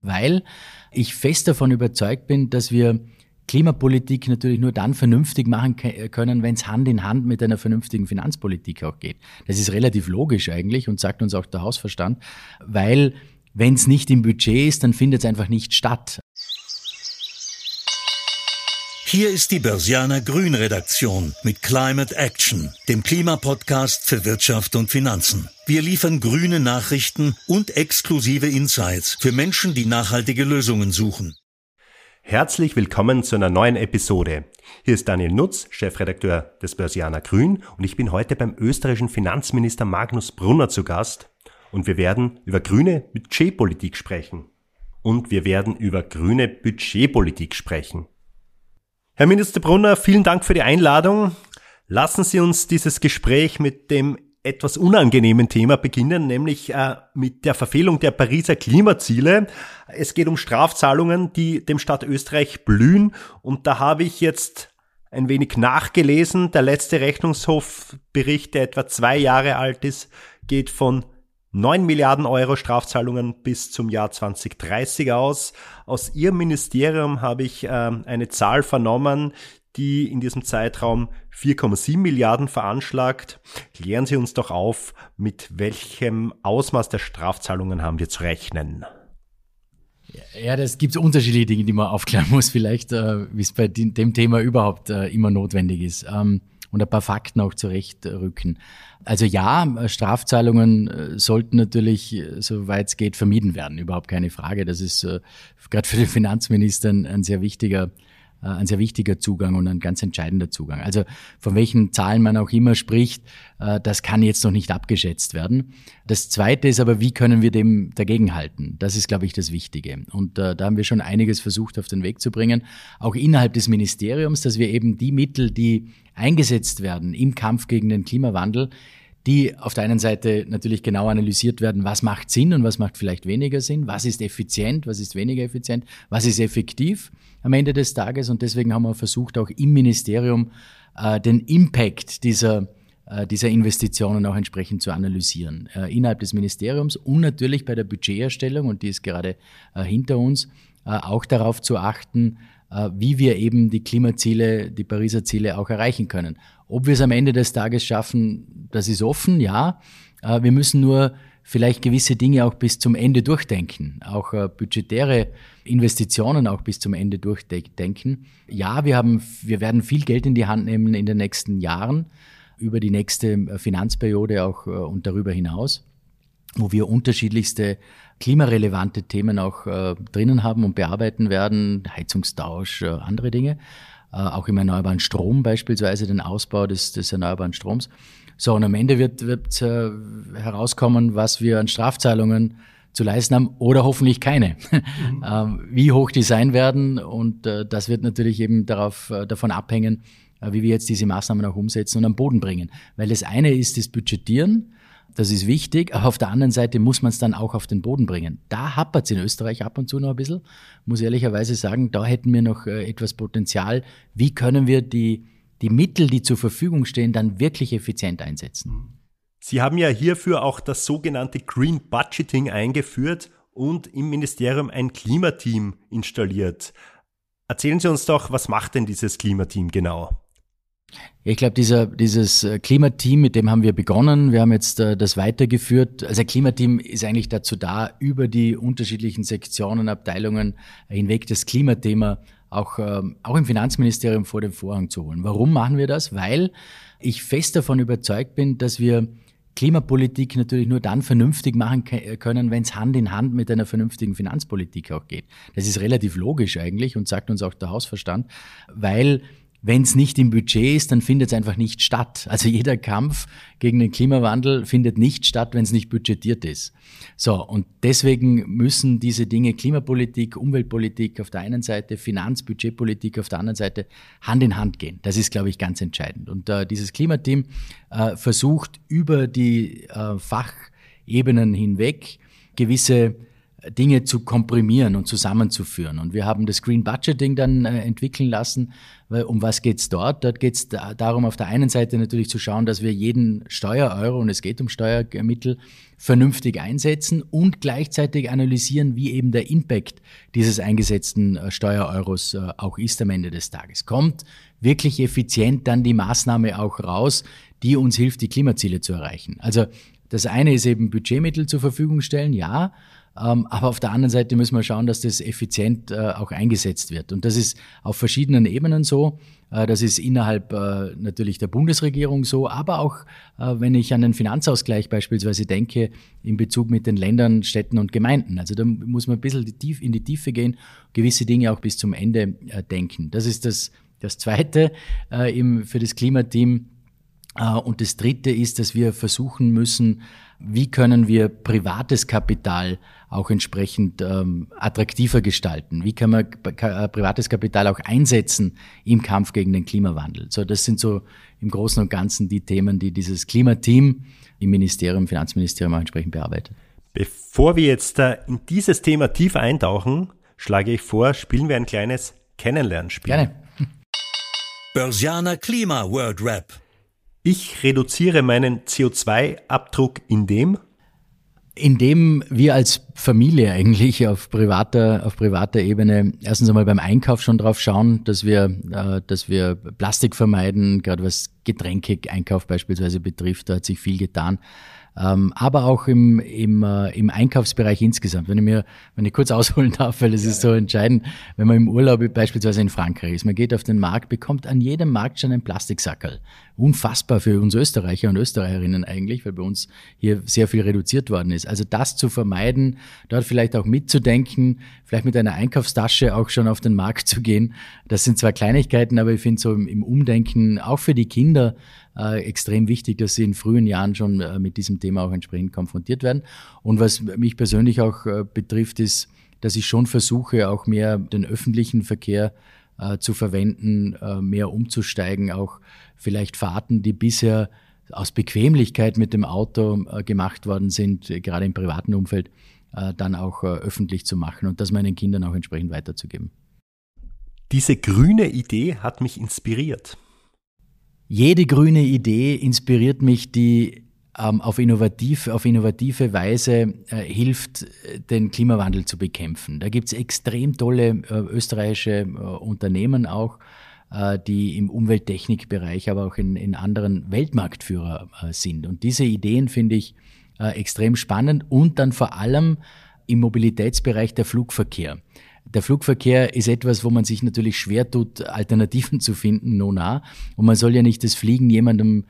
weil ich fest davon überzeugt bin, dass wir Klimapolitik natürlich nur dann vernünftig machen können, wenn es Hand in Hand mit einer vernünftigen Finanzpolitik auch geht. Das ist relativ logisch eigentlich und sagt uns auch der Hausverstand, weil wenn es nicht im Budget ist, dann findet es einfach nicht statt. Hier ist die Börsianer Grün Redaktion mit Climate Action, dem Klimapodcast für Wirtschaft und Finanzen. Wir liefern grüne Nachrichten und exklusive Insights für Menschen, die nachhaltige Lösungen suchen. Herzlich willkommen zu einer neuen Episode. Hier ist Daniel Nutz, Chefredakteur des Börsianer Grün und ich bin heute beim österreichischen Finanzminister Magnus Brunner zu Gast und wir werden über grüne Budgetpolitik sprechen. Und wir werden über grüne Budgetpolitik sprechen. Herr Minister Brunner, vielen Dank für die Einladung. Lassen Sie uns dieses Gespräch mit dem etwas unangenehmen Thema beginnen, nämlich äh, mit der Verfehlung der Pariser Klimaziele. Es geht um Strafzahlungen, die dem Staat Österreich blühen. Und da habe ich jetzt ein wenig nachgelesen. Der letzte Rechnungshofbericht, der etwa zwei Jahre alt ist, geht von 9 Milliarden Euro Strafzahlungen bis zum Jahr 2030 aus. Aus Ihrem Ministerium habe ich äh, eine Zahl vernommen, die in diesem Zeitraum 4,7 Milliarden veranschlagt. Klären Sie uns doch auf, mit welchem Ausmaß der Strafzahlungen haben wir zu rechnen? Ja, das gibt unterschiedliche Dinge, die man aufklären muss, vielleicht, äh, wie es bei dem Thema überhaupt äh, immer notwendig ist. Ähm, und ein paar Fakten auch zurechtrücken. Also ja, Strafzahlungen äh, sollten natürlich, äh, soweit es geht, vermieden werden. Überhaupt keine Frage. Das ist äh, gerade für den Finanzminister ein, sehr wichtiger ein sehr wichtiger Zugang und ein ganz entscheidender Zugang. Also von welchen Zahlen man auch immer spricht, äh, das kann jetzt noch nicht abgeschätzt werden. Das Zweite ist aber, wie können wir dem dagegenhalten? Das ist, glaube ich, das Wichtige. Und äh, da haben wir schon einiges versucht auf den Weg zu bringen, auch innerhalb des Ministeriums, dass wir eben die Mittel, die eingesetzt werden im Kampf gegen den Klimawandel, die auf der einen Seite natürlich genau analysiert werden, was macht Sinn und was macht vielleicht weniger Sinn, was ist effizient, was ist weniger effizient, was ist effektiv am Ende des Tages. Und deswegen haben wir versucht, auch im Ministerium äh, den Impact dieser, äh, dieser Investitionen auch entsprechend zu analysieren. Äh, innerhalb des Ministeriums und natürlich bei der Budgeterstellung, und die ist gerade hinter uns, auch darauf zu achten, wie wir eben die Klimaziele, die Pariser Ziele auch erreichen können. Ob wir es am Ende des Tages schaffen, das ist offen, ja. Wir müssen nur vielleicht gewisse Dinge auch bis zum Ende durchdenken, auch äh, budgetäre Investitionen auch bis zum Ende durchdenken. Ja, wir haben, wir werden viel Geld in die Hand nehmen in den nächsten Jahren über die nächste Finanzperiode auch und darüber hinaus, wo wir unterschiedlichste klimarelevante Themen auch äh, drinnen haben und bearbeiten werden, Heizungstausch, äh, andere Dinge, äh, auch im erneuerbaren Strom beispielsweise, den Ausbau des, des erneuerbaren Stroms. So, und am Ende wird, wird äh, herauskommen, was wir an Strafzahlungen zu leisten haben oder hoffentlich keine. Mhm. ähm, wie hoch die sein werden und äh, das wird natürlich eben darauf, äh, davon abhängen, äh, wie wir jetzt diese Maßnahmen auch umsetzen und am Boden bringen. Weil das eine ist das Budgetieren, das ist wichtig, aber auf der anderen Seite muss man es dann auch auf den Boden bringen. Da hapert es in Österreich ab und zu noch ein bisschen, muss ehrlicherweise sagen, da hätten wir noch äh, etwas Potenzial. Wie können wir die, die Mittel, die zur Verfügung stehen, dann wirklich effizient einsetzen? Sie haben ja hierfür auch das sogenannte Green Budgeting eingeführt und im Ministerium ein Klimateam installiert. Erzählen Sie uns doch, was macht denn dieses Klimateam genau? Ich glaube, dieser, dieses äh, Klimateam, mit dem haben wir begonnen. Wir haben jetzt äh, das weitergeführt. Also ein Klimateam ist eigentlich dazu da, über die unterschiedlichen Sektionen, Abteilungen hinweg das Klimathema auch, ähm, auch im Finanzministerium vor den Vorhang zu holen. Warum machen wir das? Weil ich fest davon überzeugt bin, dass wir Klimapolitik natürlich nur dann vernünftig machen können, wenn es Hand in Hand mit einer vernünftigen Finanzpolitik auch geht. Das ist relativ logisch eigentlich und sagt uns auch der Hausverstand, weil wenn es nicht im Budget ist, dann findet es einfach nicht statt. Also jeder Kampf gegen den Klimawandel findet nicht statt, wenn es nicht budgetiert ist. So, und deswegen müssen diese Dinge Klimapolitik, Umweltpolitik auf der einen Seite, Finanz, Budgetpolitik auf der anderen Seite Hand in Hand gehen. Das ist, glaube ich, ganz entscheidend. Und äh, dieses Klimateam äh, versucht über die äh, Fachebenen hinweg gewisse Dinge zu komprimieren und zusammenzuführen. Und wir haben das Green Budgeting dann äh, entwickeln lassen. Weil um was geht's dort? Dort geht's da, darum, auf der einen Seite natürlich zu schauen, dass wir jeden Steuereuro, und es geht um Steuermittel, vernünftig einsetzen und gleichzeitig analysieren, wie eben der Impact dieses eingesetzten äh, Steuereuros äh, auch ist am Ende des Tages. Kommt wirklich effizient dann die Maßnahme auch raus, die uns hilft, die Klimaziele zu erreichen. Also das eine ist eben Budgetmittel zur Verfügung stellen, ja, aber auf der anderen Seite müssen wir schauen, dass das effizient äh, auch eingesetzt wird. Und das ist auf verschiedenen Ebenen so. Äh, das ist innerhalb äh, natürlich der Bundesregierung so, aber auch wenn ich an den Finanzausgleich beispielsweise denke, in Bezug mit den Ländern, Städten und Gemeinden. Also da muss man ein bisschen in die Tiefe gehen, gewisse Dinge auch bis zum Ende denken. Das ist das, das Zweite für das Klimateam. Und das Dritte ist, dass wir versuchen müssen, wie können wir privates Kapital auch entsprechend ähm, attraktiver gestalten? Wie kann man äh, privates Kapital auch einsetzen im Kampf gegen den Klimawandel? So, das sind so im Großen und Ganzen die Themen, die dieses Klimateam im Ministerium, Finanzministerium auch entsprechend bearbeitet. Bevor wir jetzt äh, in dieses Thema tiefer eintauchen, schlage ich vor, spielen wir ein kleines Kennenlernspiel. Gerne. Börsianer Klima World Rap. Ich reduziere meinen CO2-Abdruck indem indem wir als Familie eigentlich auf privater, auf privater Ebene erstens einmal beim Einkauf schon drauf schauen, dass wir, äh, dass wir Plastik vermeiden, gerade was Getränke-Einkauf beispielsweise betrifft, da hat sich viel getan ähm, aber auch im, im, äh, im Einkaufsbereich insgesamt. Wenn ich mir, wenn ich kurz ausholen darf, weil es ja. ist so entscheidend, wenn man im Urlaub beispielsweise in Frankreich ist, man geht auf den Markt, bekommt an jedem Markt schon ein Plastiksackerl. Unfassbar für uns Österreicher und Österreicherinnen eigentlich, weil bei uns hier sehr viel reduziert worden ist. Also das zu vermeiden, dort vielleicht auch mitzudenken, vielleicht mit einer Einkaufstasche auch schon auf den Markt zu gehen, das sind zwar Kleinigkeiten, aber ich finde so im, Umdenken auch für die Kinder äh, extrem wichtig, dass sie in frühen Jahren schon äh, mit diesem Thema auch entsprechend konfrontiert werden. Und was mich persönlich auch äh, betrifft, ist, dass ich schon versuche, auch mehr den öffentlichen Verkehr äh, zu verwenden, äh, mehr umzusteigen, auch vielleicht Fahrten, die bisher aus Bequemlichkeit mit dem Auto äh, gemacht worden sind, gerade im privaten Umfeld, äh, dann auch äh, öffentlich zu machen und das meinen Kindern auch entsprechend weiterzugeben. Diese grüne Idee hat mich inspiriert jede grüne Idee inspiriert mich, die auf, innovativ, auf innovative Weise äh, hilft, den Klimawandel zu bekämpfen. Da gibt es extrem tolle äh, österreichische äh, Unternehmen auch, äh, die im Umwelttechnikbereich, aber auch in, in anderen Weltmarktführer äh, sind. Und diese Ideen finde ich äh, extrem spannend und dann vor allem im Mobilitätsbereich der Flugverkehr. Der Flugverkehr ist etwas, wo man sich natürlich schwer tut, Alternativen zu finden, nona. Und man soll ja nicht das Fliegen jemandem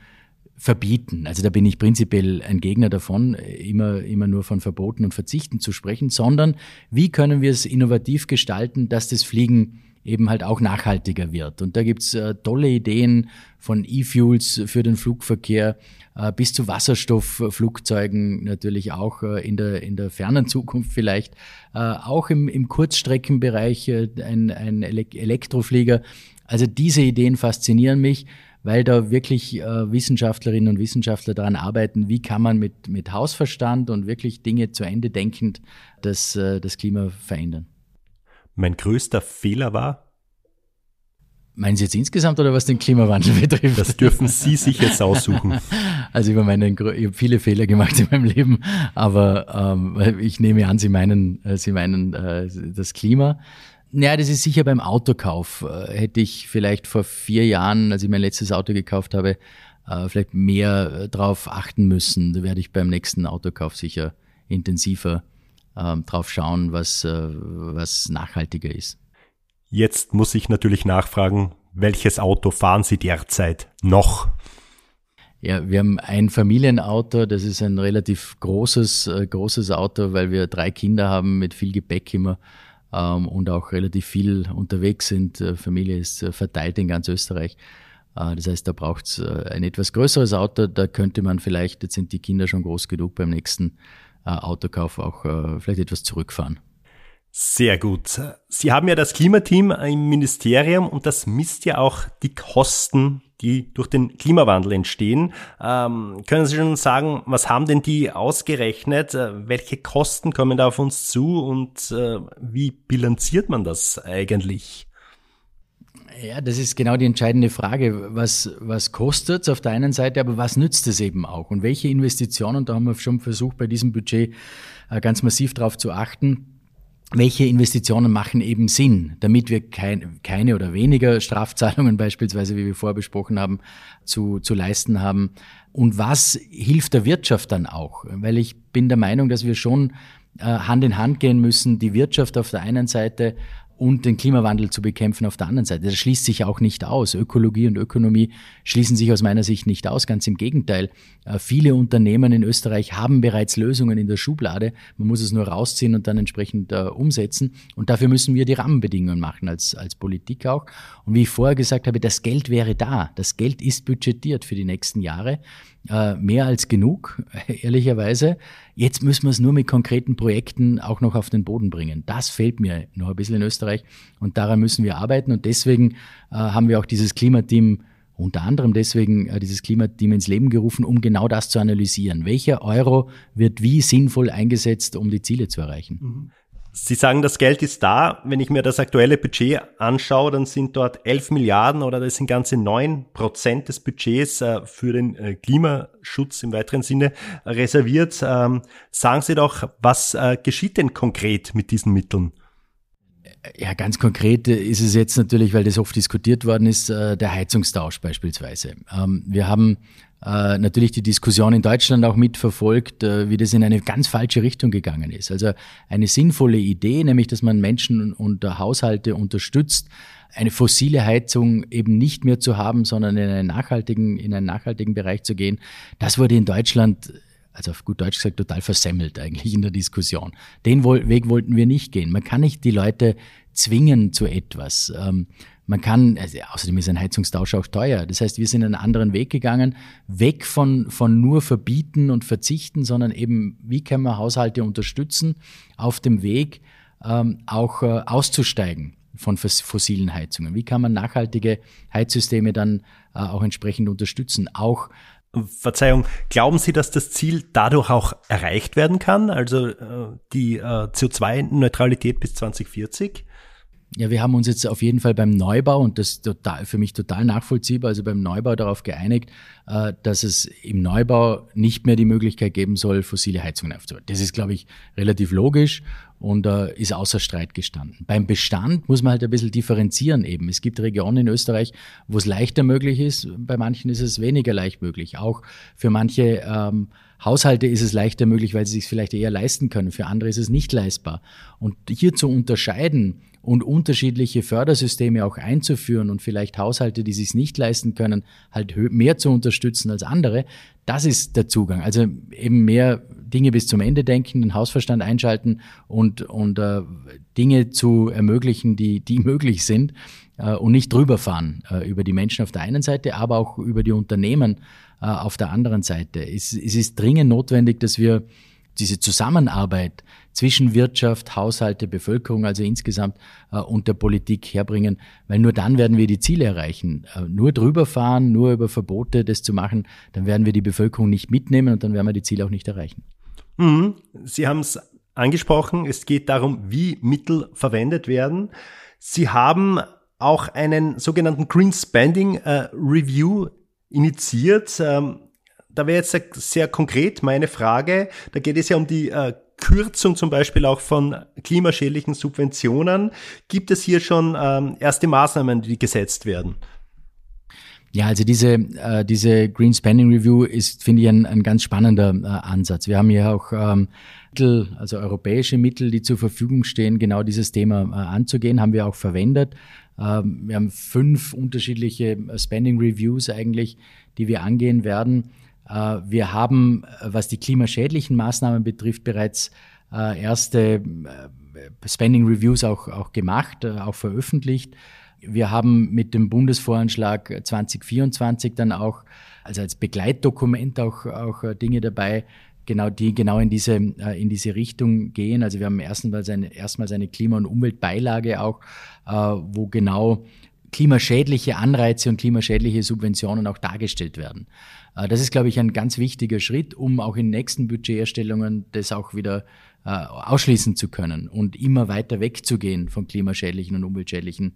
verbieten. Also da bin ich prinzipiell ein Gegner davon, immer, immer nur von Verboten und Verzichten zu sprechen, sondern wie können wir es innovativ gestalten, dass das Fliegen eben halt auch nachhaltiger wird. Und da gibt's äh, tolle Ideen von E-Fuels für den Flugverkehr äh, bis zu Wasserstoffflugzeugen natürlich auch äh, in, der, in der fernen Zukunft vielleicht. Äh, auch im, im Kurzstreckenbereich äh, ein, ein Elektroflieger. Also diese Ideen faszinieren mich weil da wirklich äh, Wissenschaftlerinnen und Wissenschaftler daran arbeiten, wie kann man mit, mit Hausverstand und wirklich Dinge zu Ende denkend das, äh, das Klima verändern mein größter Fehler war? Meinen Sie jetzt insgesamt oder was den Klimawandel betrifft? Das dürfen Sie sich jetzt aussuchen. Also über meine, ich habe viele Fehler gemacht in meinem Leben, aber ähm, ich nehme an, Sie meinen, äh, Sie meinen äh, das Klima. Ja, das ist sicher beim Autokauf. Äh, hätte ich vielleicht vor vier Jahren, als ich mein letztes Auto gekauft habe, äh, vielleicht mehr äh, drauf achten müssen. Da werde ich beim nächsten Autokauf sicher intensiver ähm, drauf schauen, was, was nachhaltiger ist. Jetzt muss ich natürlich nachfragen, welches Auto fahren Sie derzeit noch? Ja, wir haben ein Familienauto, das ist ein relativ großes, großes Auto, weil wir drei Kinder haben mit viel Gepäck immer und auch relativ viel unterwegs sind. Äh, Familie ist äh, verteilt in ganz Österreich. Äh, das heißt, da braucht es ein etwas größeres Auto. Da könnte man vielleicht, jetzt sind die Kinder schon groß genug beim nächsten Autokauf auch vielleicht etwas zurückfahren. Sehr gut. Sie haben ja das Klimateam im Ministerium und das misst ja auch die Kosten die durch den Klimawandel entstehen. Ähm, können Sie schon sagen, was haben denn die ausgerechnet? Äh, welche Kosten kommen da auf uns zu und äh, wie bilanziert man das eigentlich? Ja, das ist genau die entscheidende Frage. Was, was kostet es auf der einen Seite, aber was nützt es eben auch? Und welche Investitionen, da haben wir schon versucht, bei diesem Budget äh, ganz massiv darauf zu achten, welche Investitionen machen eben Sinn, damit wir kein, keine oder weniger Strafzahlungen beispielsweise, wie wir vorbesprochen haben, zu, zu leisten haben. Und was hilft der Wirtschaft dann auch? Weil ich bin der Meinung, dass wir schon äh, Hand in Hand gehen müssen, die Wirtschaft auf der einen Seite und den Klimawandel zu bekämpfen auf der anderen Seite. Das schließt sich auch nicht aus. Ökologie und Ökonomie schließen sich aus meiner Sicht nicht aus. Ganz im Gegenteil. Äh, viele Unternehmen in Österreich haben bereits Lösungen in der Schublade. Man muss es nur rausziehen und dann entsprechend uh, umsetzen. Und dafür müssen wir die Rahmenbedingungen machen als, als Politik auch. Und wie ich vorher gesagt habe, das Geld wäre da. Das Geld ist budgetiert für die nächsten Jahre. Uh, mehr als genug, ehrlicherweise. Jetzt müssen wir es nur mit konkreten Projekten auch noch auf den Boden bringen. Das fehlt mir noch ein bisschen in Österreich und daran müssen wir arbeiten und deswegen äh, haben wir auch dieses Klimateam unter anderem deswegen äh, dieses Klimateam ins Leben gerufen, um genau das zu analysieren. Welcher Euro wird wie sinnvoll eingesetzt, um die Ziele zu erreichen? Sie sagen, das Geld ist da. Wenn ich mir das aktuelle Budget anschaue, dann sind dort 11 Milliarden oder das sind ganze 9 Prozent des Budgets äh, für den äh, Klimaschutz im weiteren Sinne reserviert. Ähm, sagen Sie doch, was äh, geschieht denn konkret mit diesen Mitteln? Ja, ganz konkret ist es jetzt natürlich, weil das oft diskutiert worden ist, der Heizungstausch beispielsweise. Ähm, wir haben äh, natürlich die Diskussion in Deutschland auch mitverfolgt, äh, wie das in eine ganz falsche Richtung gegangen ist. Also eine sinnvolle Idee, nämlich dass man Menschen und Haushalte unterstützt, eine fossile Heizung eben nicht mehr zu haben, sondern in einen nachhaltigen, in einen nachhaltigen Bereich zu gehen. Das wurde in Deutschland also auf gut Deutsch gesagt, total versemmelt eigentlich in der Diskussion. Den Weg wollten wir nicht gehen. Man kann nicht die Leute zwingen zu etwas. Ähm, man kann, also außerdem ist ein Heizungstausch auch teuer. Das heißt, wir sind einen anderen Weg gegangen, weg von, von nur verbieten und verzichten, sondern eben, wie kann man Haushalte unterstützen, auf dem Weg ähm, auch äh, auszusteigen von fossilen Heizungen? Wie kann man nachhaltige Heizsysteme dann äh, auch entsprechend unterstützen? Auch Verzeihung, glauben Sie, dass das Ziel dadurch auch erreicht werden kann? Also äh, die äh, CO2-Neutralität bis 2040? Ja, wir haben uns jetzt auf jeden Fall beim Neubau und das total für mich total nachvollziehbar, also beim Neubau darauf geeinigt, äh, dass es im Neubau nicht mehr die Möglichkeit geben soll, fossile Heizungen aufzubauen. Das ist, glaube ich, relativ logisch und äh, ist außer Streit gestanden. Beim Bestand muss man halt ein bisschen differenzieren eben. Es gibt Regionen in Österreich, wo es leichter möglich ist, bei manchen ist es weniger leicht möglich. Auch für manche ähm, Haushalte ist es leichter möglich, weil sie sich vielleicht eher leisten können. Für andere ist es nicht leistbar. Und hier zu unterscheiden, und unterschiedliche Fördersysteme auch einzuführen und vielleicht Haushalte, die sich nicht leisten können, halt mehr zu unterstützen als andere, das ist der Zugang. Also eben mehr Dinge bis zum Ende denken, den Hausverstand einschalten und, und äh, Dinge zu ermöglichen, die, die möglich sind äh, und nicht drüberfahren äh, über die Menschen auf der einen Seite, aber auch über die Unternehmen äh, auf der anderen Seite. Es, es ist dringend notwendig, dass wir diese Zusammenarbeit zwischen Wirtschaft, Haushalte, Bevölkerung, also insgesamt äh, und der Politik herbringen, weil nur dann werden wir die Ziele erreichen. Äh, nur drüber fahren, nur über Verbote das zu machen, dann werden wir die Bevölkerung nicht mitnehmen und dann werden wir die Ziele auch nicht erreichen. Mhm. Sie haben es angesprochen, es geht darum, wie Mittel verwendet werden. Sie haben auch einen sogenannten Green Spending äh, Review initiiert. Ähm, da wäre jetzt sehr konkret meine Frage. Da geht es ja um die äh, Kürzung zum Beispiel auch von klimaschädlichen Subventionen. Gibt es hier schon ähm, erste Maßnahmen, die gesetzt werden? Ja, also diese, äh, diese Green Spending Review ist, finde ich, ein, ein ganz spannender äh, Ansatz. Wir haben hier auch ähm, Mittel, also europäische Mittel, die zur Verfügung stehen, genau dieses Thema äh, anzugehen, haben wir auch verwendet. Ähm, wir haben fünf unterschiedliche äh, Spending Reviews eigentlich, die wir angehen werden. Äh, wir haben, äh, was die klimaschädlichen Maßnahmen betrifft, bereits äh, erste Spending Reviews auch, auch gemacht, auch veröffentlicht. Wir haben mit dem Bundesvoranschlag 2024 dann auch, also als Begleitdokument auch, auch Dinge dabei, genau, die genau in diese, in diese Richtung gehen. Also wir haben erstmals eine, erstmals eine Klima- und Umweltbeilage auch, wo genau klimaschädliche Anreize und klimaschädliche Subventionen auch dargestellt werden. Äh, das ist, glaube ich, ein ganz wichtiger Schritt, um auch in nächsten Budgeterstellungen das auch wieder äh, ausschließen zu können und immer weiter wegzugehen von klimaschädlichen und umweltschädlichen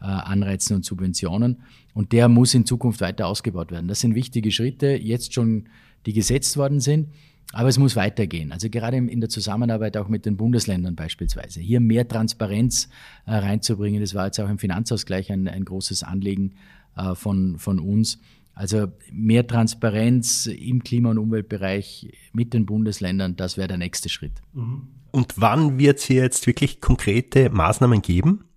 äh, Anreizen und Subventionen. Und der muss in Zukunft weiter ausgebaut werden. Das sind wichtige Schritte, jetzt schon, die gesetzt worden sind. Aber es muss weitergehen. Also gerade in der Zusammenarbeit auch mit den Bundesländern beispielsweise. Hier mehr Transparenz äh, reinzubringen. Das war jetzt auch im Finanzausgleich ein, ein großes Anliegen äh, von, von uns. Also mehr Transparenz im Klima- und Umweltbereich mit den Bundesländern, das wäre der nächste Schritt. Mhm. Und wann wird es hier jetzt wirklich konkrete Maßnahmen geben?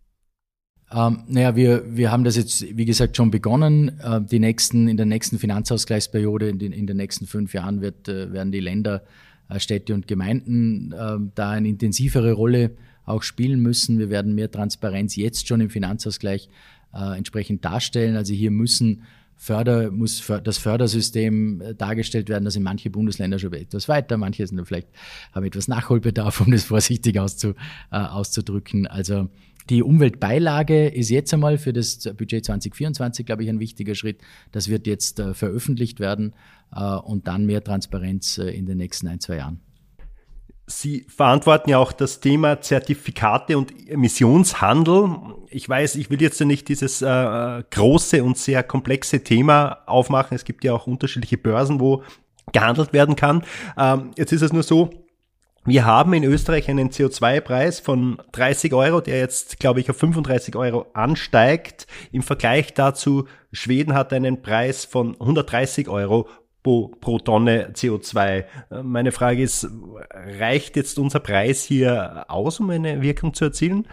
Ähm, naja, wir, wir haben das jetzt, wie gesagt, schon begonnen. Äh, die nächsten, in der nächsten Finanzausgleichsperiode, in den, in den nächsten fünf Jahren wird, äh, werden die Länder, äh, Städte und Gemeinden äh, da eine intensivere Rolle auch spielen müssen. Wir werden mehr Transparenz jetzt schon im Finanzausgleich äh, entsprechend darstellen. Also hier müssen Förder, muss das Fördersystem äh, dargestellt werden. Da sind manche Bundesländer schon etwas weiter, manche sind vielleicht haben etwas Nachholbedarf, um das vorsichtig auszu, äh, auszudrücken. Also die Umweltbeilage ist jetzt einmal für das Budget 2024, glaube ich, ein wichtiger Schritt. Das wird jetzt äh, veröffentlicht werden äh, und dann mehr Transparenz äh, in den nächsten ein, zwei Jahren. Sie verantworten ja auch das Thema Zertifikate und Emissionshandel. Ich weiß, ich will jetzt ja nicht dieses äh, große und sehr komplexe Thema aufmachen. Es gibt ja auch unterschiedliche Börsen, wo gehandelt werden kann. Ähm, jetzt ist es nur so, wir haben in Österreich einen CO2-Preis von 30 Euro, der jetzt, glaube ich, auf 35 Euro ansteigt. Im Vergleich dazu, Schweden hat einen Preis von 130 Euro pro, Tonne CO2. Meine Frage ist, reicht jetzt unser Preis hier aus, um eine Wirkung zu erzielen?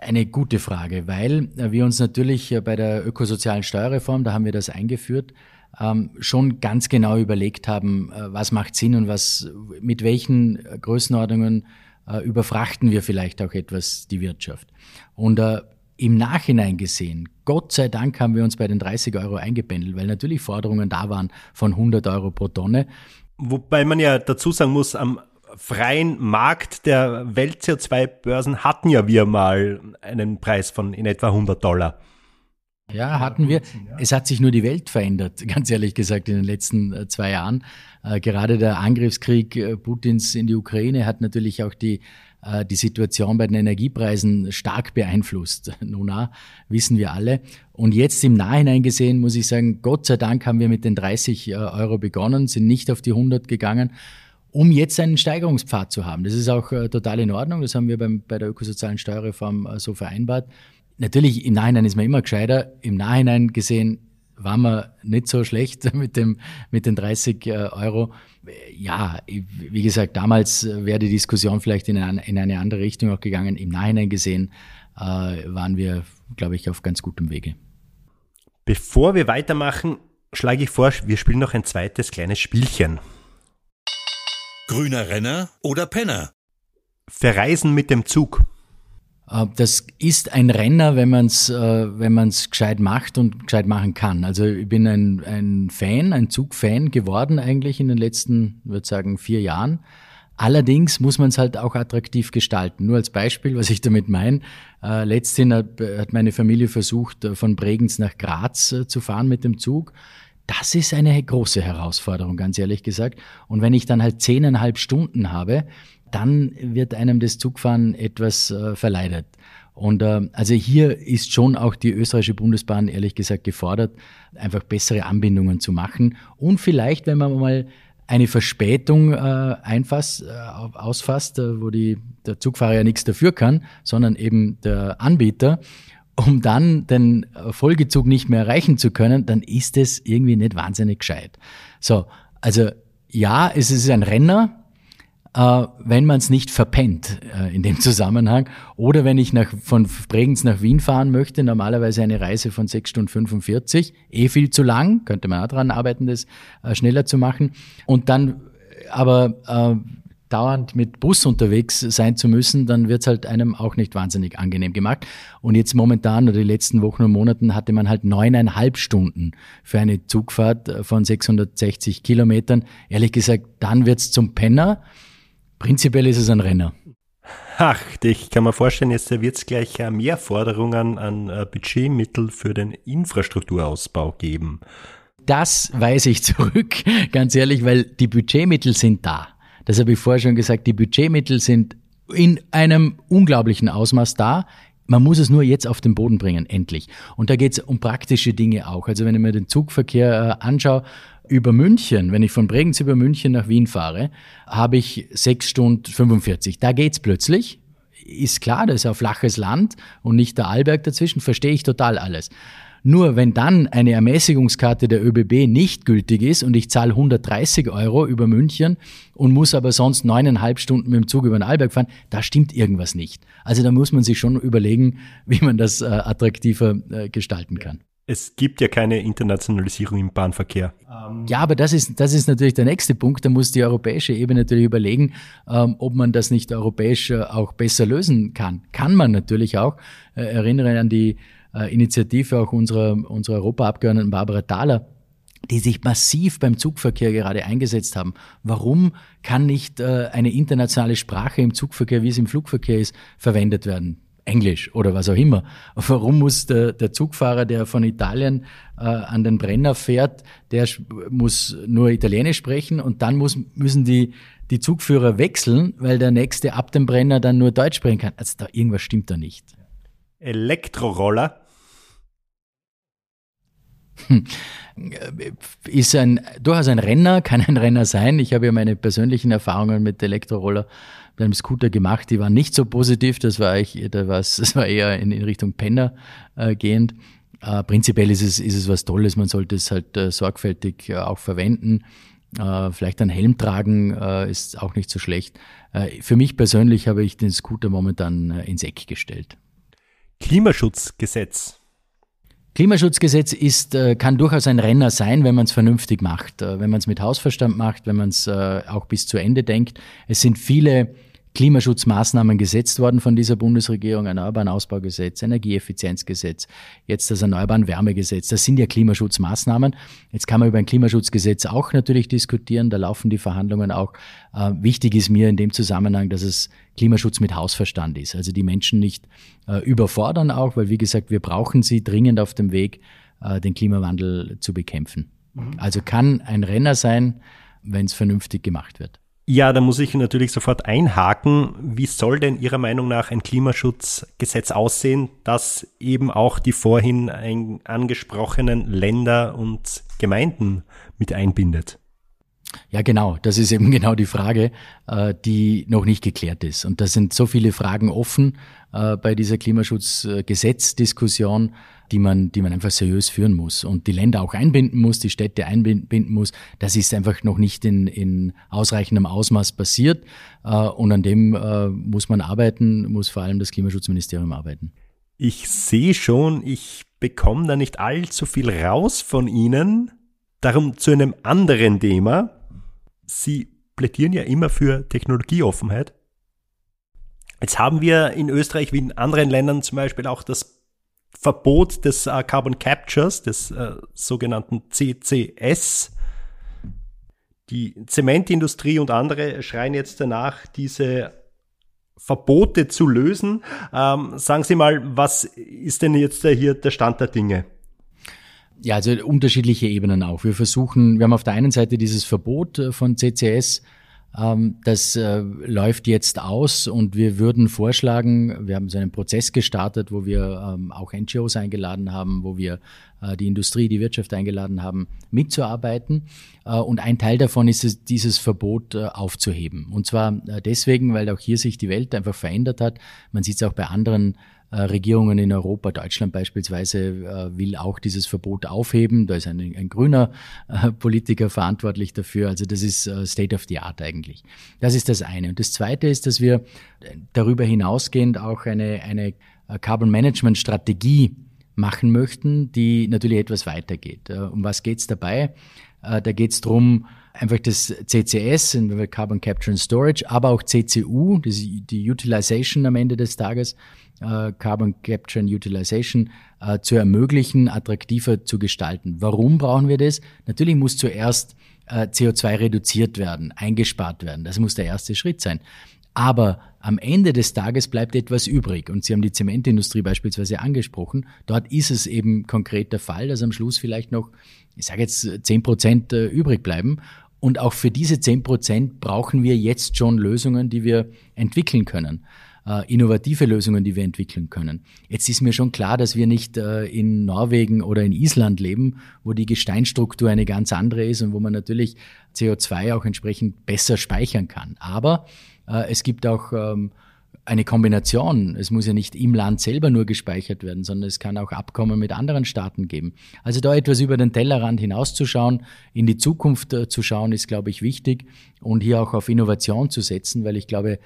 Eine gute Frage, weil wir uns natürlich bei der ökosozialen Steuerreform, da haben wir das eingeführt, ähm, schon ganz genau überlegt haben, äh, was macht Sinn und was, mit welchen Größenordnungen äh, überfrachten wir vielleicht auch etwas die Wirtschaft. Und äh, im Nachhinein gesehen, Gott sei Dank haben wir uns bei den 30 Euro eingependelt, weil natürlich Forderungen da waren von 100 Euro pro Tonne. Wobei man ja dazu sagen muss, am freien Markt der Welt-CO2-Börsen hatten ja wir mal einen Preis von in etwa 100 Dollar. Ja, hatten wir. Es hat sich nur die Welt verändert, ganz ehrlich gesagt, in den letzten äh, zwei Jahren. Äh, gerade der Angriffskrieg äh, Putins in die Ukraine hat natürlich auch die, die Situation bei den Energiepreisen stark beeinflusst. Nun, wissen wir alle. Und jetzt im Nachhinein gesehen muss ich sagen, Gott sei Dank haben wir mit den 30 Euro begonnen, sind nicht auf die 100 gegangen um jetzt einen Steigerungspfad zu haben. Das ist auch total in Ordnung. Das haben wir beim, bei der ökosozialen Steuerreform so vereinbart natürlich im Nachhinein ist man immer gescheiter. Im Nachhinein gesehen waren wir nicht so schlecht mit dem mit den 30 äh, Euro. Ja, wie gesagt, damals wäre die Diskussion vielleicht in eine, in eine andere Richtung auch gegangen. Im Nachhinein gesehen äh, waren wir, glaube ich, auf ganz gutem Wege. Bevor wir weitermachen, schlage ich vor, wir spielen noch ein zweites kleines Spielchen. Grüner Renner oder Penner? Verreisen mit dem Zug. Äh, das ist ein Renner, wenn man es äh, wenn man's gescheit macht und gescheit machen kann. Also ich bin ein, ein Fan, ein Zugfan geworden eigentlich in den letzten, würde sagen, vier Jahren. Allerdings muss man es halt auch attraktiv gestalten. Nur als Beispiel, was ich damit meine. Äh, letzthin hat, hat meine Familie versucht, äh, von Bregenz nach Graz äh, zu fahren mit dem Zug. Das ist eine große Herausforderung, ganz ehrlich gesagt. Und wenn ich dann halt zehneinhalb Stunden habe, dann wird einem das Zugfahren etwas äh, verleidet. Und äh, also hier ist schon auch die österreichische Bundesbahn ehrlich gesagt gefordert, einfach bessere Anbindungen zu machen und vielleicht, wenn man mal eine Verspätung äh, einfasst, äh, ausfasst, äh, wo die, der Zugfahrer ja nichts dafür kann, sondern eben der Anbieter, um dann den Folgezug nicht mehr erreichen zu können, dann ist es irgendwie nicht wahnsinnig gescheit. So, also ja, es ist ein Renner, äh, wenn man es nicht verpennt äh, in dem Zusammenhang. Oder wenn ich nach, von Bregenz nach Wien fahren möchte, normalerweise eine Reise von 6 Stunden 45, eh viel zu lang, könnte man auch daran arbeiten, das äh, schneller zu machen. Und dann aber dauernd mit Bus unterwegs sein zu müssen, dann wird's halt einem auch nicht wahnsinnig angenehm gemacht. Und jetzt momentan oder die letzten Wochen und Monaten hatte man halt neuneinhalb Stunden für eine Zugfahrt von 660 Kilometern. Ehrlich gesagt, dann wird's zum Penner. Prinzipiell ist es ein Renner. Ach, ich kann mir vorstellen, jetzt wird es gleich mehr Forderungen an äh, Budgetmittel für den Infrastrukturausbau geben. Das weise ich zurück, ganz ehrlich, weil die Budgetmittel sind da. Das habe ich vorher schon gesagt, die Budgetmittel sind in einem unglaublichen Ausmaß da. Man muss es nur jetzt auf den Boden bringen, endlich. Und da geht es um praktische Dinge auch. Also wenn ich mir den Zugverkehr äh, anschaue, über München, wenn ich von Bregenz über München nach Wien fahre, habe ich sechs Stunden 45. Da geht's plötzlich. Ist klar, das ist ein flaches Land und nicht der Allberg dazwischen, verstehe ich total alles. Nur wenn dann eine Ermäßigungskarte der ÖBB nicht gültig ist und ich zahle 130 Euro über München und muss aber sonst neuneinhalb Stunden mit dem Zug über den Arlberg fahren, da stimmt irgendwas nicht. Also da muss man sich schon überlegen, wie man das äh, attraktiver äh, gestalten kann. Es gibt ja keine Internationalisierung im Bahnverkehr. Ja, aber das ist, das ist natürlich der nächste Punkt. Da muss die europäische Ebene natürlich überlegen, ähm, ob man das nicht europäisch äh, auch besser lösen kann. Kann man natürlich auch. Äh, erinnere an die äh, Initiative auch unserer, unserer Europaabgeordneten Barbara Thaler, die sich massiv beim Zugverkehr gerade eingesetzt haben. Warum kann nicht äh, eine internationale Sprache im Zugverkehr, wie es im Flugverkehr ist, verwendet werden? Englisch oder was auch immer. Warum muss der, der Zugfahrer, der von Italien äh, an den Brenner fährt, der muss nur Italienisch sprechen und dann muss, müssen die, die Zugführer wechseln, weil der nächste ab dem Brenner dann nur Deutsch sprechen kann. Also da irgendwas stimmt da nicht. Elektroroller ist ein, durchaus ein Renner, kann ein Renner sein. Ich habe ja meine persönlichen Erfahrungen mit Elektroroller einem Scooter gemacht, die waren nicht so positiv. Das war, ich, das war eher in, in Richtung Penner äh, gehend. Äh, prinzipiell ist es, ist es was Tolles. Man sollte es halt äh, sorgfältig äh, auch verwenden. Äh, vielleicht ein Helm tragen äh, ist auch nicht so schlecht. für mich persönlich habe ich den Scooter momentan ins Eck gestellt. Klimaschutzgesetz Klimaschutzgesetz ist, kann durchaus ein Renner sein, wenn man es vernünftig macht, wenn man es mit Hausverstand macht, wenn man es auch bis zu Ende denkt. Es sind viele Klimaschutzmaßnahmen gesetzt worden von dieser Bundesregierung, Erneuerbaren-Ausbaugesetz, Energieeffizienzgesetz, jetzt das Erneuerbaren-Wärmegesetz. Das sind ja Klimaschutzmaßnahmen. Jetzt kann man über ein Klimaschutzgesetz auch natürlich diskutieren, da laufen die Verhandlungen auch. Äh, wichtig ist mir in dem Zusammenhang, dass es Klimaschutz mit Hausverstand ist. Also die Menschen nicht äh, überfordern auch, weil wie gesagt, wir brauchen sie dringend auf dem Weg, äh, den Klimawandel zu bekämpfen. Mhm. Also kann ein Renner sein, wenn es vernünftig gemacht wird. Ja, da muss ich natürlich sofort einhaken. Wie soll denn Ihrer Meinung nach ein Klimaschutzgesetz aussehen, das eben auch die vorhin angesprochenen Länder und Gemeinden mit einbindet? Ja, genau. Das ist eben genau die Frage, äh, die noch nicht geklärt ist. Und da sind so viele Fragen offen äh, bei dieser Klimaschutzgesetzdiskussion die man, die man einfach seriös führen muss und die Länder auch einbinden muss, die Städte einbinden muss. Das ist einfach noch nicht in, in ausreichendem Ausmaß passiert äh, und an dem muss man arbeiten, muss vor allem das Klimaschutzministerium arbeiten. Ich sehe schon, ich bekomme da nicht allzu viel raus von Ihnen. Darum zu einem anderen Thema. Sie plädieren ja immer für Technologieoffenheit. Jetzt haben wir in Österreich wie in anderen Ländern zum Beispiel auch das Verbot des äh, Carbon Captures, des äh, sogenannten CCS. Die Zementindustrie und andere schreien jetzt danach, diese Verbote zu lösen. Ähm, sagen Sie mal, was ist denn jetzt hier der Stand der Dinge? Ja, also unterschiedliche Ebenen auch. Wir versuchen, wir haben auf der einen Seite dieses Verbot äh, von CCS, ähm, das äh, läuft jetzt aus und wir würden vorschlagen, wir haben so einen Prozess gestartet, wo wir ähm, auch NGOs eingeladen haben, wo wir äh, die Industrie, die Wirtschaft eingeladen haben, mitzuarbeiten. Und ein Teil davon ist es, dieses Verbot aufzuheben. Und zwar deswegen, weil auch hier sich die Welt einfach verändert hat. Man sieht es auch bei anderen Regierungen in Europa, Deutschland beispielsweise, äh, will auch dieses Verbot aufheben. Da ist ein, ein grüner äh, Politiker verantwortlich dafür. Also das ist State of the Art eigentlich. Das ist das eine. Und das zweite ist, dass wir darüber hinausgehend auch eine, eine Carbon Management Strategie machen möchten, die natürlich etwas weitergeht. Um was geht's dabei? Da geht es darum, einfach das CCS, Carbon Capture and Storage, aber auch CCU, die Utilization am Ende des Tages, äh, Carbon Capture and Utilization äh, zu ermöglichen, attraktiver zu gestalten. Warum brauchen wir das? Natürlich muss zuerst äh, CO2 reduziert werden, eingespart werden. Das muss der erste Schritt sein. Aber am Ende des Tages bleibt etwas übrig. Und Sie haben die Zementindustrie beispielsweise angesprochen. Dort ist es eben konkret der Fall, dass am Schluss vielleicht noch, ich sage jetzt, zehn Prozent äh, übrig bleiben. Und auch für diese zehn Prozent brauchen wir jetzt schon Lösungen, die wir entwickeln können. Äh, innovative Lösungen, die wir entwickeln können. Jetzt ist mir schon klar, dass wir nicht äh, in Norwegen oder in Island leben, wo die Gesteinstruktur eine ganz andere ist und wo man natürlich CO2 auch entsprechend besser speichern kann. Aber äh, es gibt auch ähm, eine Kombination. Es muss ja nicht im Land selber nur gespeichert werden, sondern es kann auch Abkommen mit anderen Staaten geben. Also da etwas über den Tellerrand hinauszuschauen, in die Zukunft zu schauen, ist, glaube ich, wichtig und hier auch auf Innovation zu setzen, weil ich glaube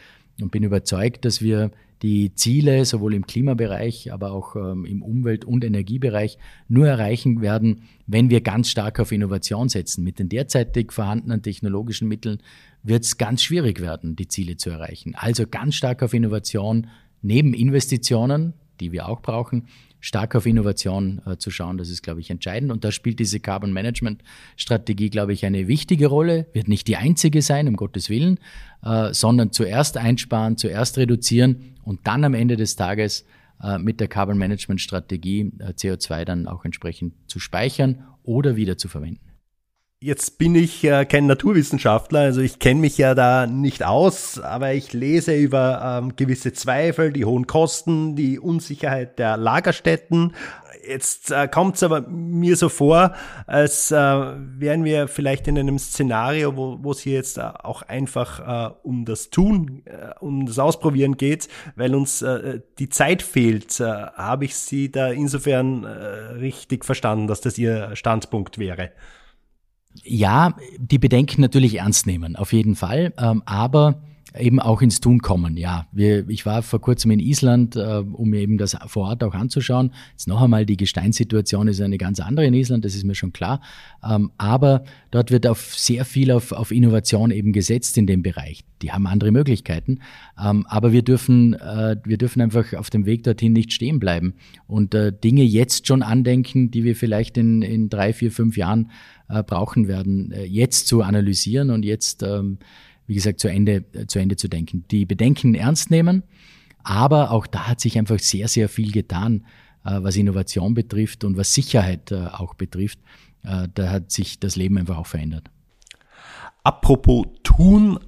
und bin überzeugt, dass wir die Ziele sowohl im Klimabereich, aber auch ähm, im Umwelt- und Energiebereich nur erreichen werden, wenn wir ganz stark auf Innovation setzen. Mit den derzeitig vorhandenen technologischen Mitteln wird es ganz schwierig werden, die Ziele zu erreichen. Also ganz stark auf Innovation neben Investitionen, die wir auch brauchen, stark auf Innovation äh, zu schauen, das ist, glaube ich, entscheidend. Und da spielt diese Carbon Management Strategie, glaube ich, eine wichtige Rolle. Wird nicht die einzige sein, um Gottes Willen, äh, sondern zuerst einsparen, zuerst reduzieren und dann am Ende des Tages äh, mit der Carbon Management Strategie äh, CO2 dann auch entsprechend zu speichern oder wieder zu verwenden. Jetzt bin ich äh, kein Naturwissenschaftler, also ich kenne mich ja da nicht aus, aber ich lese über ähm, gewisse Zweifel, die hohen Kosten, die Unsicherheit der Lagerstätten. Jetzt äh, kommt es aber mir so vor, als äh, wären wir vielleicht in einem Szenario, wo es hier jetzt äh, auch einfach äh, um das Tun, äh, um das Ausprobieren geht, weil uns äh, die Zeit fehlt. Äh, Habe ich Sie da insofern äh, richtig verstanden, dass das Ihr Standpunkt wäre? Ja, die Bedenken natürlich ernst nehmen, auf jeden Fall. Ähm, aber eben auch ins Tun kommen. Ja, ich war vor kurzem in Island, äh, um mir eben das vor Ort auch anzuschauen. Jetzt noch einmal, die Gesteinssituation ist eine ganz andere in Island, das ist mir schon klar. Ähm, aber dort wird auf sehr viel auf, auf Innovation eben gesetzt in dem Bereich. Die haben andere Möglichkeiten. Ähm, aber wir dürfen, äh, wir dürfen einfach auf dem Weg dorthin nicht stehen bleiben und äh, Dinge jetzt schon andenken, die wir vielleicht in, in drei, vier, fünf Jahren äh, brauchen werden, äh, jetzt zu analysieren und jetzt ähm, wie gesagt, zu Ende, zu Ende zu denken. Die Bedenken ernst nehmen, aber auch da hat sich einfach sehr, sehr viel getan, äh, was Innovation betrifft und was Sicherheit äh, auch betrifft. Äh, da hat sich das Leben einfach auch verändert. Apropos tun,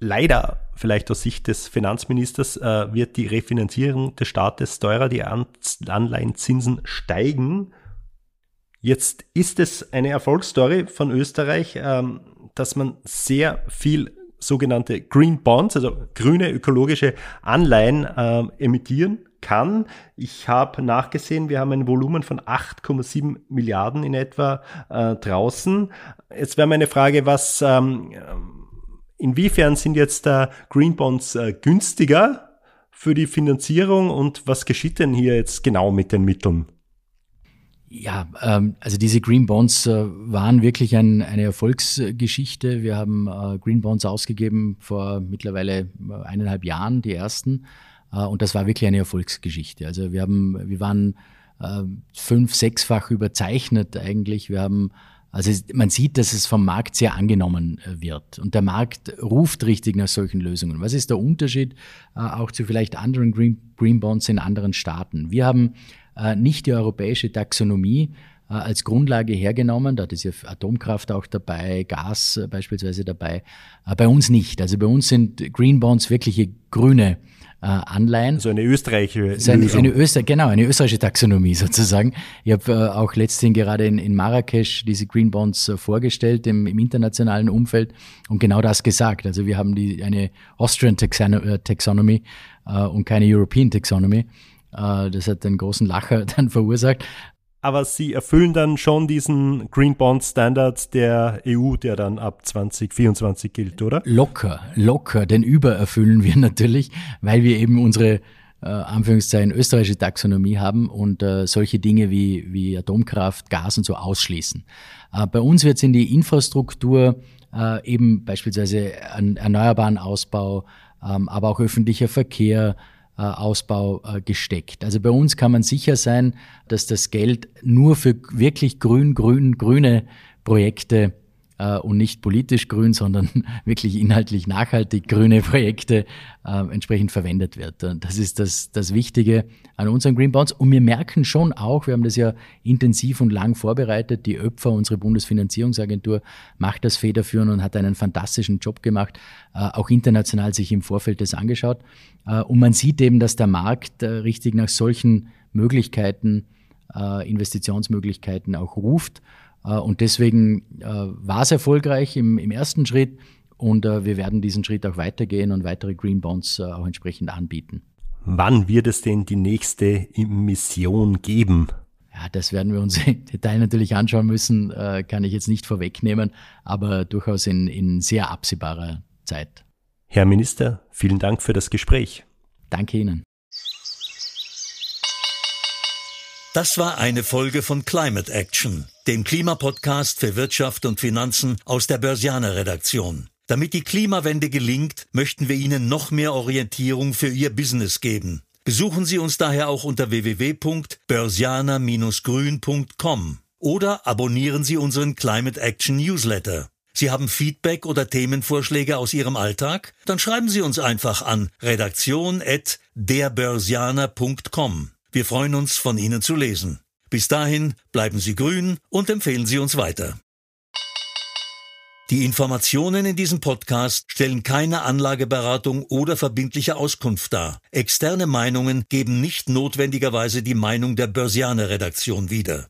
leider vielleicht aus Sicht des Finanzministers wird die Refinanzierung des Staates teurer, die Anleihenzinsen steigen. Jetzt ist es eine Erfolgsstory von Österreich. Ähm, dass man sehr viel sogenannte Green Bonds, also grüne ökologische Anleihen äh, emittieren kann. Ich habe nachgesehen, wir haben ein Volumen von 8,7 Milliarden in etwa äh, draußen. Jetzt wäre meine Frage, was ähm, inwiefern sind jetzt äh, Green Bonds äh, günstiger für die Finanzierung und was geschieht denn hier jetzt genau mit den Mitteln? Ja, ähm, also diese Green Bonds äh, waren wirklich ein, eine Erfolgsgeschichte. Wir haben äh, Green Bonds ausgegeben vor mittlerweile äh, eineinhalb Jahren, die ersten. Äh, und das war wirklich eine Erfolgsgeschichte. Also wir haben, wir waren äh, fünf, sechsfach überzeichnet eigentlich. Wir haben also man sieht, dass es vom Markt sehr angenommen äh, wird. Und der Markt ruft richtig nach solchen Lösungen. Was ist der Unterschied äh, auch zu vielleicht anderen Green, Green Bonds in anderen Staaten? Wir haben nicht die europäische Taxonomie äh, als Grundlage hergenommen. Da ist ja Atomkraft auch dabei, Gas äh, beispielsweise dabei. Bei uns nicht. Also bei uns sind Green Bonds wirkliche grüne Anleihen. So eine österreichische eine, eine Öster Genau, eine österreichische Taxonomie sozusagen. Ich habe auch letztens gerade in, in Marrakesch diese Green Bonds vorgestellt im, im, internationalen Umfeld und genau das gesagt. Also wir haben die, eine Austrian Taxonomy und keine European Taxonomy. Äh, das hat einen großen Lacher dann verursacht. Aber sie erfüllen dann schon diesen Green Bond Standard der EU, der dann ab 2024 gilt, oder? Locker, locker, denn übererfüllen wir natürlich, weil wir eben unsere äh, Anführungszeichen österreichische Taxonomie haben und äh, solche Dinge wie, wie Atomkraft, Gas und so ausschließen. Äh, bei uns wird es in die Infrastruktur äh, eben beispielsweise an erneuerbaren Ausbau, ähm, aber auch öffentlicher Verkehr, Ausbau äh, gesteckt. Also bei uns kann man sicher sein, dass das Geld nur für wirklich grün, grün, grüne Projekte äh, und nicht politisch grün, sondern wirklich inhaltlich nachhaltig grüne Projekte äh, entsprechend verwendet wird. Das ist das, das Wichtige an unseren Green Bonds. Und wir merken schon auch, wir haben das ja intensiv und lang vorbereitet, die ÖPFA, unsere Bundesfinanzierungsagentur, macht das federführend und hat einen fantastischen Job gemacht, äh, auch international sich im Vorfeld das angeschaut. Äh, und man sieht eben, dass der Markt äh, richtig nach solchen Möglichkeiten, äh, Investitionsmöglichkeiten auch ruft. Äh, und deswegen äh, war es erfolgreich im, im ersten Schritt und wir werden diesen Schritt auch weitergehen und weitere Green Bonds auch entsprechend anbieten. Wann wird es denn die nächste Emission geben? Ja, das werden wir uns im Detail natürlich anschauen müssen, kann ich jetzt nicht vorwegnehmen, aber durchaus in, in sehr absehbarer Zeit. Herr Minister, vielen Dank für das Gespräch. Danke Ihnen. Das war eine Folge von Climate Action, dem Klimapodcast für Wirtschaft und Finanzen aus der Börsianer Redaktion. Damit die Klimawende gelingt, möchten wir Ihnen noch mehr Orientierung für Ihr Business geben. Besuchen Sie uns daher auch unter www.börsianer-grün.com oder abonnieren Sie unseren Climate Action Newsletter. Sie haben Feedback oder Themenvorschläge aus Ihrem Alltag? Dann schreiben Sie uns einfach an redaktion@derbörsianer.com. Wir freuen uns, von Ihnen zu lesen. Bis dahin bleiben Sie grün und empfehlen Sie uns weiter. Die Informationen in diesem Podcast stellen keine Anlageberatung oder verbindliche Auskunft dar. Externe Meinungen geben nicht notwendigerweise die Meinung der Börsianer Redaktion wieder.